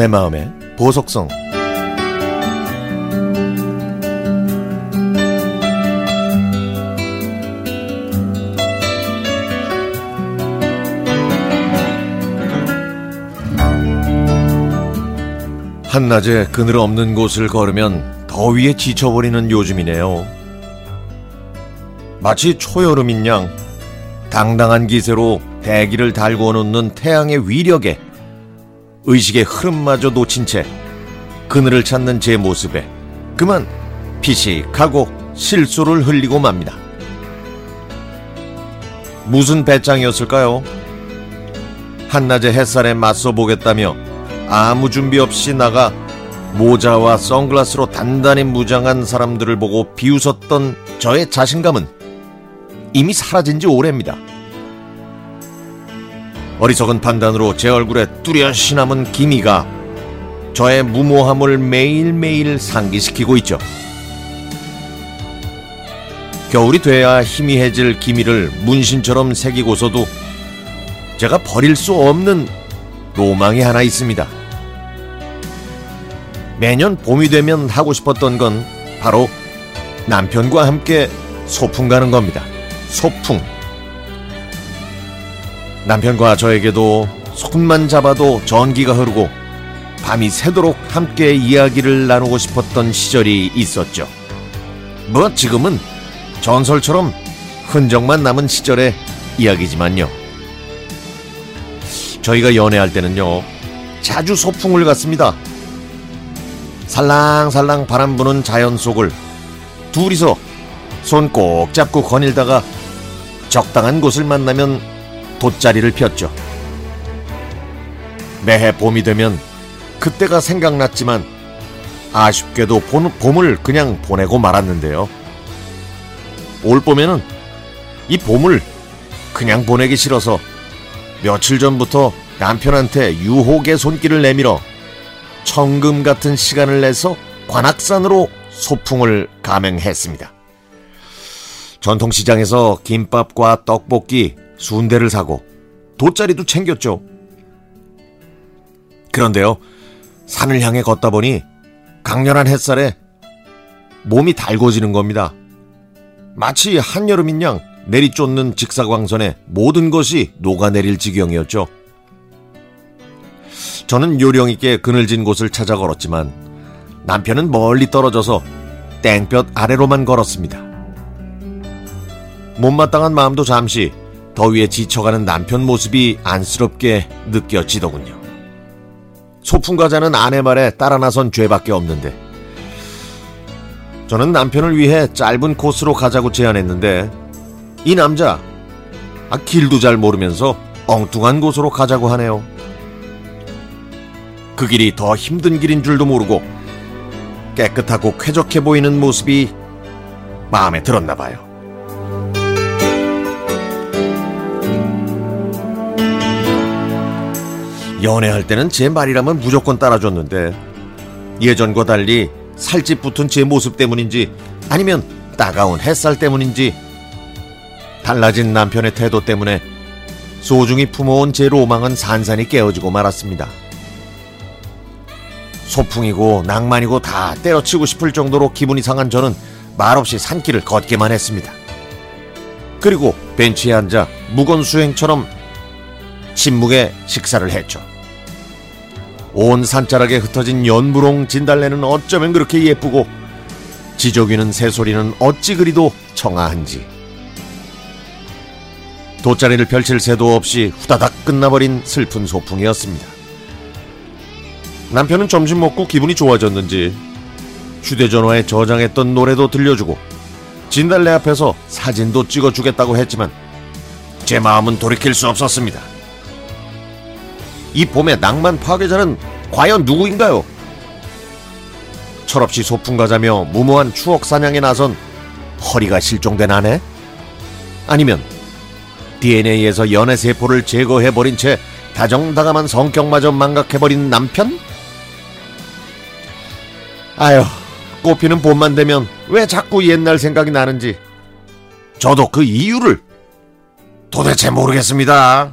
내 마음의 보석성 한낮에 그늘 없는 곳을 걸으면 더위에 지쳐버리는 요즘이네요. 마치 초여름인 양 당당한 기세로 대기를 달고 놓는 태양의 위력에 의식의 흐름마저 놓친 채 그늘을 찾는 제 모습에 그만 피식하고 실수를 흘리고 맙니다. 무슨 배짱이었을까요? 한낮의 햇살에 맞서 보겠다며 아무 준비 없이 나가 모자와 선글라스로 단단히 무장한 사람들을 보고 비웃었던 저의 자신감은 이미 사라진 지 오래입니다. 어리석은 판단으로 제 얼굴에 뚜렷이 남은 기미가 저의 무모함을 매일매일 상기시키고 있죠. 겨울이 돼야 희미해질 기미를 문신처럼 새기고서도 제가 버릴 수 없는 로망이 하나 있습니다. 매년 봄이 되면 하고 싶었던 건 바로 남편과 함께 소풍 가는 겁니다. 소풍. 남편과 저에게도 손만 잡아도 전기가 흐르고 밤이 새도록 함께 이야기를 나누고 싶었던 시절이 있었죠. 뭐 지금은 전설처럼 흔적만 남은 시절의 이야기지만요. 저희가 연애할 때는요, 자주 소풍을 갔습니다. 살랑살랑 바람 부는 자연 속을 둘이서 손 꼭 잡고 거닐다가 적당한 곳을 만나면 돗자리를 폈죠. 매해 봄이 되면 그때가 생각났지만 아쉽게도 봄 을 그냥 보내고 말았는데요. 올 봄에는 이 봄을 그냥 보내기 싫어서 며칠 전부터 남편한테 유혹의 손길을 내밀어 청금 같은 시간을 내서 관악산으로 소풍을 감행했습니다. 전통시장에서 김밥과 떡볶이, 순대를 사고 돗자리도 챙겼죠. 그런데요, 산을 향해 걷다 보니 강렬한 햇살에 몸이 달궈지는 겁니다. 마치 한여름인 양 내리쫓는 직사광선에 모든 것이 녹아내릴 지경이었죠. 저는 요령 있게 그늘진 곳을 찾아 걸었지만 남편은 멀리 떨어져서 땡볕 아래로만 걸었습니다. 못마땅한 마음도 잠시 더위에 지쳐가는 남편 모습이 안쓰럽게 느껴지더군요. 소풍 가자는 아내 말에 따라 나선 죄밖에 없는데 저는 남편을 위해 짧은 코스로 가자고 제안했는데 이 남자 아, 길도 잘 모르면서 엉뚱한 곳으로 가자고 하네요. 그 길이 더 힘든 길인 줄도 모르고 깨끗하고 쾌적해 보이는 모습이 마음에 들었나 봐요. 연애할 때는 제 말이라면 무조건 따라줬는데 예전과 달리 살집 붙은 제 모습 때문인지 아니면 따가운 햇살 때문인지 달라진 남편의 태도 때문에 소중히 품어온 제 로망은 산산이 깨어지고 말았습니다. 소풍이고 낭만이고 다 때려치고 싶을 정도로 기분이 상한 저는 말없이 산길을 걷기만 했습니다. 그리고 벤치에 앉아 무건수행처럼 침묵의 식사를 했죠. 온 산자락에 흩어진 연무롱 진달래는 어쩌면 그렇게 예쁘고 지저귀는 새소리는 어찌 그리도 청아한지 돗자리를 펼칠 새도 없이 후다닥 끝나버린 슬픈 소풍이었습니다. 남편은 점심 먹고 기분이 좋아졌는지 휴대전화에 저장했던 노래도 들려주고 진달래 앞에서 사진도 찍어주겠다고 했지만 제 마음은 돌이킬 수 없었습니다. 이 봄의 낭만 파괴자는 과연 누구인가요? 철없이 소풍 가자며 무모한 추억 사냥에 나선 허리가 실종된 아내? 아니면 DNA에서 연애 세포를 제거해버린 채 다정다감한 성격마저 망각해버린 남편? 아휴, 꽃피는 봄만 되면 왜 자꾸 옛날 생각이 나는지 저도 그 이유를 도대체 모르겠습니다.